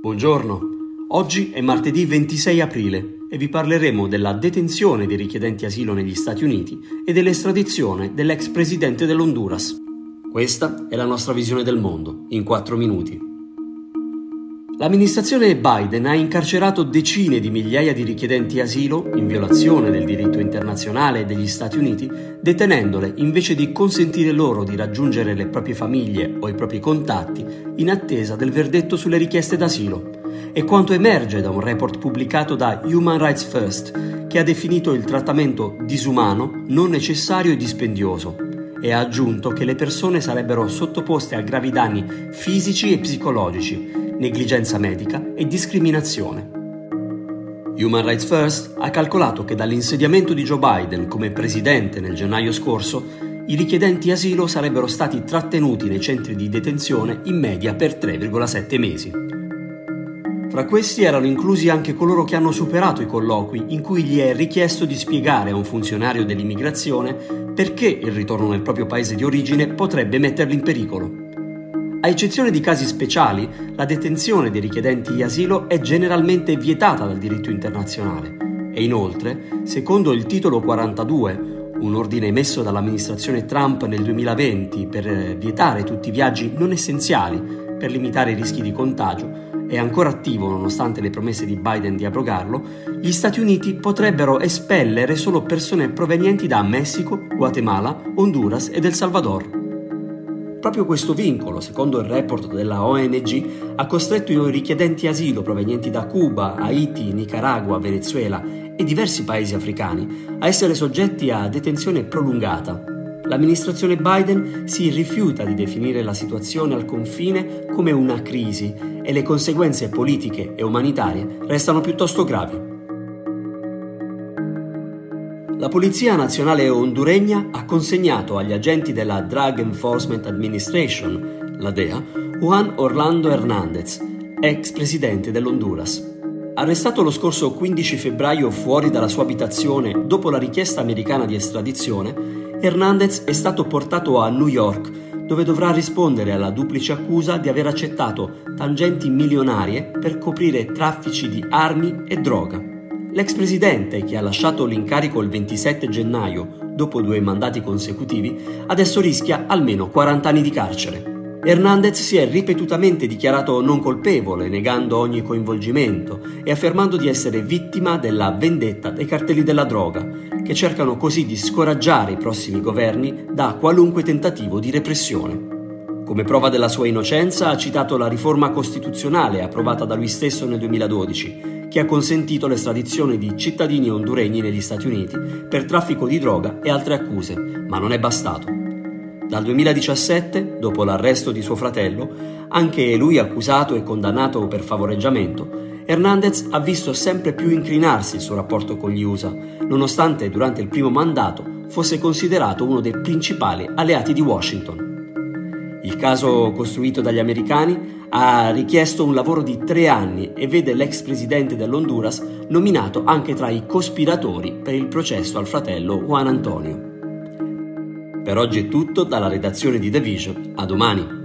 Buongiorno, oggi è martedì 26 aprile e vi parleremo della detenzione dei richiedenti asilo negli Stati Uniti e dell'estradizione dell'ex presidente dell'Honduras. Questa è la nostra visione del mondo, in 4 minuti. L'amministrazione Biden ha incarcerato decine di migliaia di richiedenti asilo in violazione del diritto internazionale degli Stati Uniti, detenendole invece di consentire loro di raggiungere le proprie famiglie o i propri contatti in attesa del verdetto sulle richieste d'asilo. È quanto emerge da un report pubblicato da Human Rights First, che ha definito il trattamento disumano, non necessario e dispendioso, e ha aggiunto che le persone sarebbero sottoposte a gravi danni fisici e psicologici, negligenza medica e discriminazione. Human Rights First ha calcolato che dall'insediamento di Joe Biden come presidente nel gennaio scorso, i richiedenti asilo sarebbero stati trattenuti nei centri di detenzione in media per 3,7 mesi. Fra questi erano inclusi anche coloro che hanno superato i colloqui in cui gli è richiesto di spiegare a un funzionario dell'immigrazione perché il ritorno nel proprio paese di origine potrebbe metterli in pericolo. A eccezione di casi speciali, la detenzione dei richiedenti asilo è generalmente vietata dal diritto internazionale e inoltre, secondo il titolo 42, un ordine emesso dall'amministrazione Trump nel 2020 per vietare tutti i viaggi non essenziali per limitare i rischi di contagio, è ancora attivo nonostante le promesse di Biden di abrogarlo, gli Stati Uniti potrebbero espellere solo persone provenienti da Messico, Guatemala, Honduras ed El Salvador. Proprio questo vincolo, secondo il report della ONG, ha costretto i richiedenti asilo provenienti da Cuba, Haiti, Nicaragua, Venezuela e diversi paesi africani a essere soggetti a detenzione prolungata. L'amministrazione Biden si rifiuta di definire la situazione al confine come una crisi e le conseguenze politiche e umanitarie restano piuttosto gravi. La Polizia Nazionale honduregna ha consegnato agli agenti della Drug Enforcement Administration, la DEA, Juan Orlando Hernández, ex presidente dell'Honduras. Arrestato lo scorso 15 febbraio fuori dalla sua abitazione dopo la richiesta americana di estradizione, Hernández è stato portato a New York, dove dovrà rispondere alla duplice accusa di aver accettato tangenti milionarie per coprire traffici di armi e droga. L'ex presidente, che ha lasciato l'incarico il 27 gennaio, dopo due mandati consecutivi, adesso rischia almeno 40 anni di carcere. Hernandez si è ripetutamente dichiarato non colpevole, negando ogni coinvolgimento e affermando di essere vittima della vendetta dei cartelli della droga, che cercano così di scoraggiare i prossimi governi da qualunque tentativo di repressione. Come prova della sua innocenza ha citato la riforma costituzionale approvata da lui stesso nel 2012, che ha consentito l'estradizione di cittadini honduregni negli Stati Uniti per traffico di droga e altre accuse, ma non è bastato. Dal 2017, dopo l'arresto di suo fratello, anche lui accusato e condannato per favoreggiamento, Hernandez ha visto sempre più incrinarsi il suo rapporto con gli USA, nonostante durante il primo mandato fosse considerato uno dei principali alleati di Washington. Il caso costruito dagli americani ha richiesto un lavoro di tre anni e vede l'ex presidente dell'Honduras nominato anche tra i cospiratori per il processo al fratello Juan Antonio. Per oggi è tutto dalla redazione di The Vision. A domani.